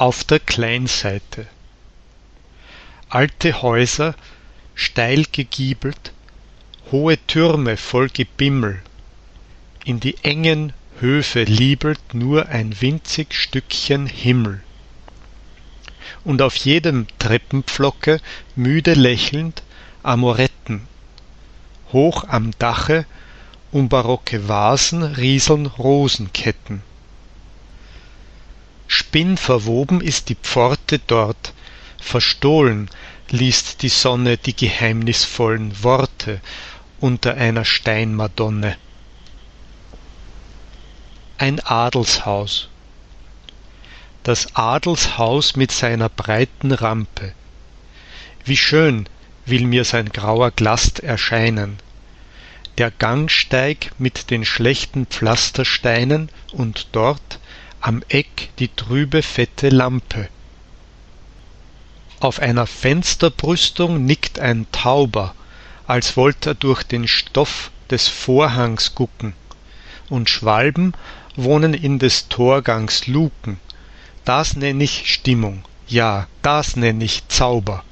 auf der Kleinseite. Alte Häuser, steil gegiebelt, hohe Türme voll Gebimmel, in die engen Höfe liebelt nur ein winzig Stückchen Himmel. Und auf jedem Treppenpflocke müde lächelnd Amoretten, hoch am Dache um barocke Vasen rieseln Rosenketten. Spinnverwoben ist die Pforte dort, verstohlen liest die Sonne die geheimnisvollen Worte unter einer Steinmadonne. Ein Adelshaus. Das Adelshaus mit seiner breiten Rampe. Wie schön will mir sein grauer Glast erscheinen. Der Gangsteig mit den schlechten Pflastersteinen und dort am Eck die trübe fette Lampe. Auf einer Fensterbrüstung nickt ein Tauber, als wollt er durch den Stoff des Vorhangs gucken, und Schwalben wohnen in des Torgangs Luken. Das nenn ich Stimmung, ja, das nenn ich Zauber.